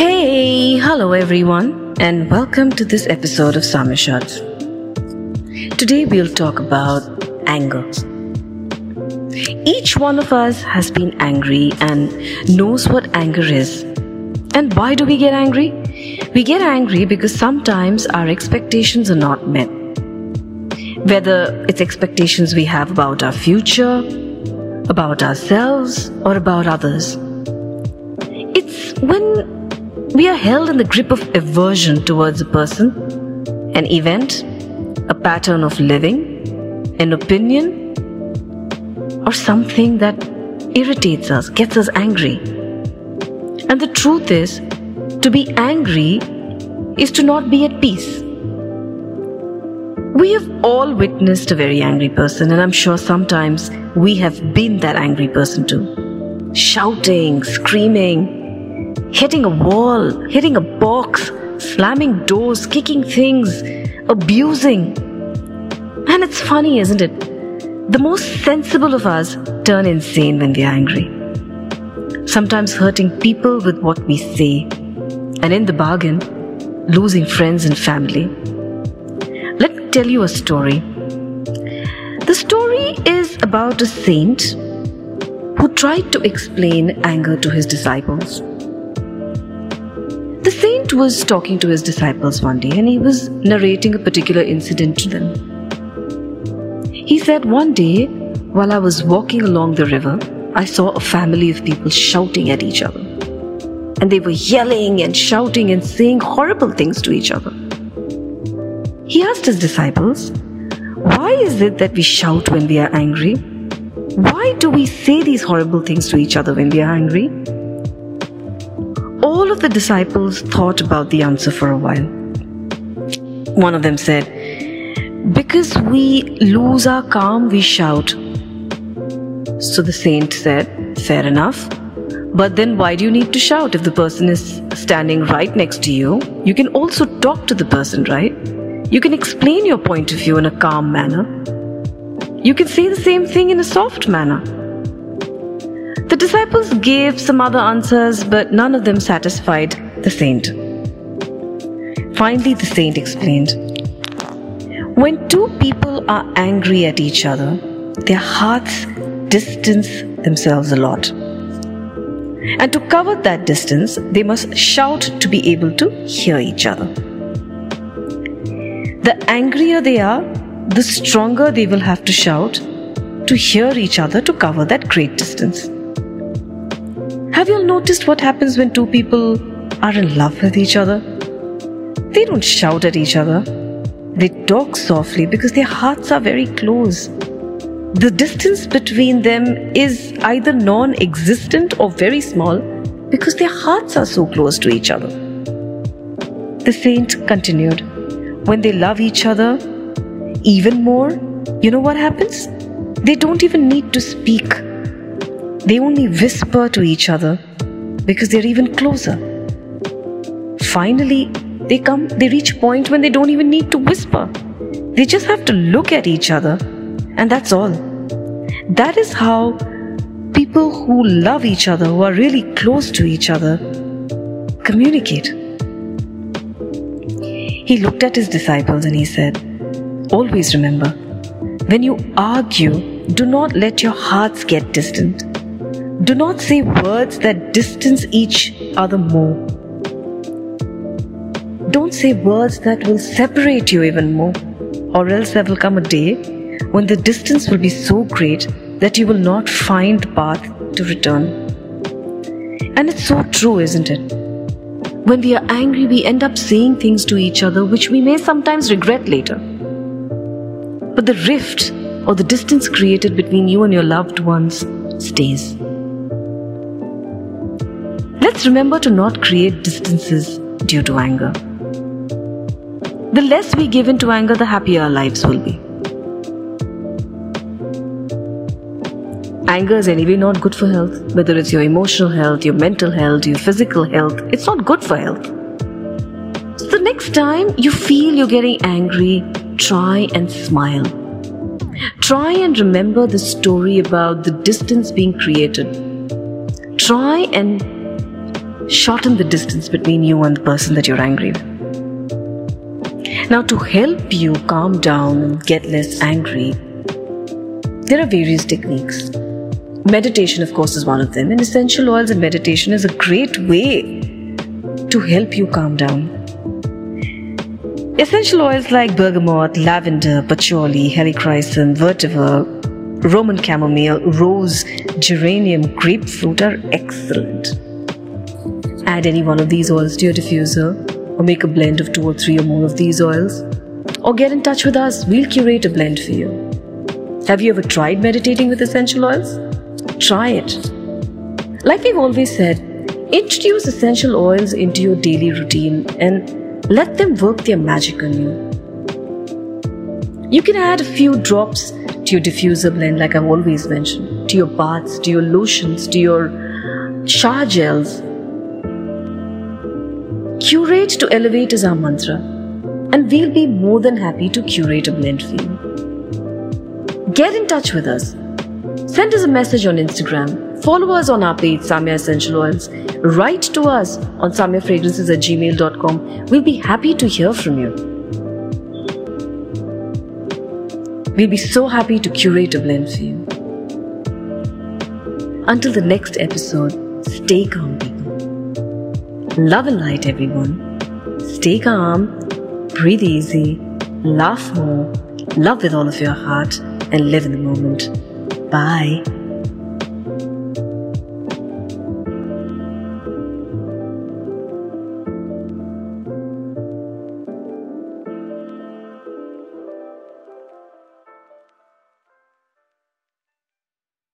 Hey, hello everyone, and welcome to this episode of Samya. Today we'll talk about anger. Each one of us has been angry and knows what anger is. And why do we get angry? We get angry because sometimes our expectations are not met. Whether it's expectations we have about our future, about ourselves, or about others. It's when we are held in the grip of aversion towards a person, an event, a pattern of living, an opinion, or something that irritates us, gets us angry. And the truth is, to be angry is to not be at peace. We have all witnessed a very angry person, and I'm sure sometimes we have been that angry person too. Shouting, screaming, hitting a wall, hitting a box, slamming doors, kicking things, abusing. And it's funny, isn't it? The most sensible of us turn insane when we're angry. Sometimes hurting people with what we say, and in the bargain, losing friends and family. Let me tell you a story. The story is about a saint who tried to explain anger to his disciples. Was talking to his disciples one day and he was narrating a particular incident to them. He said, One day, while I was walking along the river, I saw a family of people shouting at each other. And they were yelling and shouting and saying horrible things to each other. He asked his disciples, Why is it that we shout when we are angry? Why do we say these horrible things to each other when we are angry? All of the disciples thought about the answer for a while. One of them said, Because we lose our calm, we shout. So the saint said, Fair enough. But then why do you need to shout if the person is standing right next to you? You can also talk to the person, right? You can explain your point of view in a calm manner. You can say the same thing in a soft manner. The disciples gave some other answers, but none of them satisfied the saint. Finally, the saint explained When two people are angry at each other, their hearts distance themselves a lot. And to cover that distance, they must shout to be able to hear each other. The angrier they are, the stronger they will have to shout to hear each other to cover that great distance. Have you all noticed what happens when two people are in love with each other? They don't shout at each other. They talk softly because their hearts are very close. The distance between them is either non existent or very small because their hearts are so close to each other. The saint continued When they love each other even more, you know what happens? They don't even need to speak they only whisper to each other because they're even closer. Finally, they come, they reach a point when they don't even need to whisper. They just have to look at each other, and that's all. That is how people who love each other, who are really close to each other, communicate. He looked at his disciples and he said, Always remember, when you argue, do not let your hearts get distant. Do not say words that distance each other more. Don't say words that will separate you even more, or else there will come a day when the distance will be so great that you will not find the path to return. And it's so true, isn't it? When we are angry, we end up saying things to each other which we may sometimes regret later. But the rift or the distance created between you and your loved ones stays. Let's remember to not create distances due to anger. The less we give in to anger, the happier our lives will be. Anger is anyway not good for health, whether it's your emotional health, your mental health, your physical health, it's not good for health. So the next time you feel you're getting angry, try and smile. Try and remember the story about the distance being created. Try and shorten the distance between you and the person that you're angry with. Now, to help you calm down and get less angry, there are various techniques. Meditation, of course, is one of them, and essential oils and meditation is a great way to help you calm down. Essential oils like bergamot, lavender, patchouli, helichrysum, vetiver, Roman chamomile, rose, geranium, grapefruit are excellent. Add any one of these oils to your diffuser, or make a blend of two or three or more of these oils, or get in touch with us. We'll curate a blend for you. Have you ever tried meditating with essential oils? Try it. Like we've always said, introduce essential oils into your daily routine and let them work their magic on you. You can add a few drops to your diffuser blend, like I've always mentioned, to your baths, to your lotions, to your shower gels. Curate to elevate is our mantra, and we'll be more than happy to curate a blend for you. Get in touch with us. Send us a message on Instagram. Follow us on our page, Samya Essential Oils. Write to us on samyafragrances at gmail.com. We'll be happy to hear from you. We'll be so happy to curate a blend for you. Until the next episode, stay calm. Love and light, everyone. Stay calm, breathe easy, laugh more, love with all of your heart and live in the moment. Bye.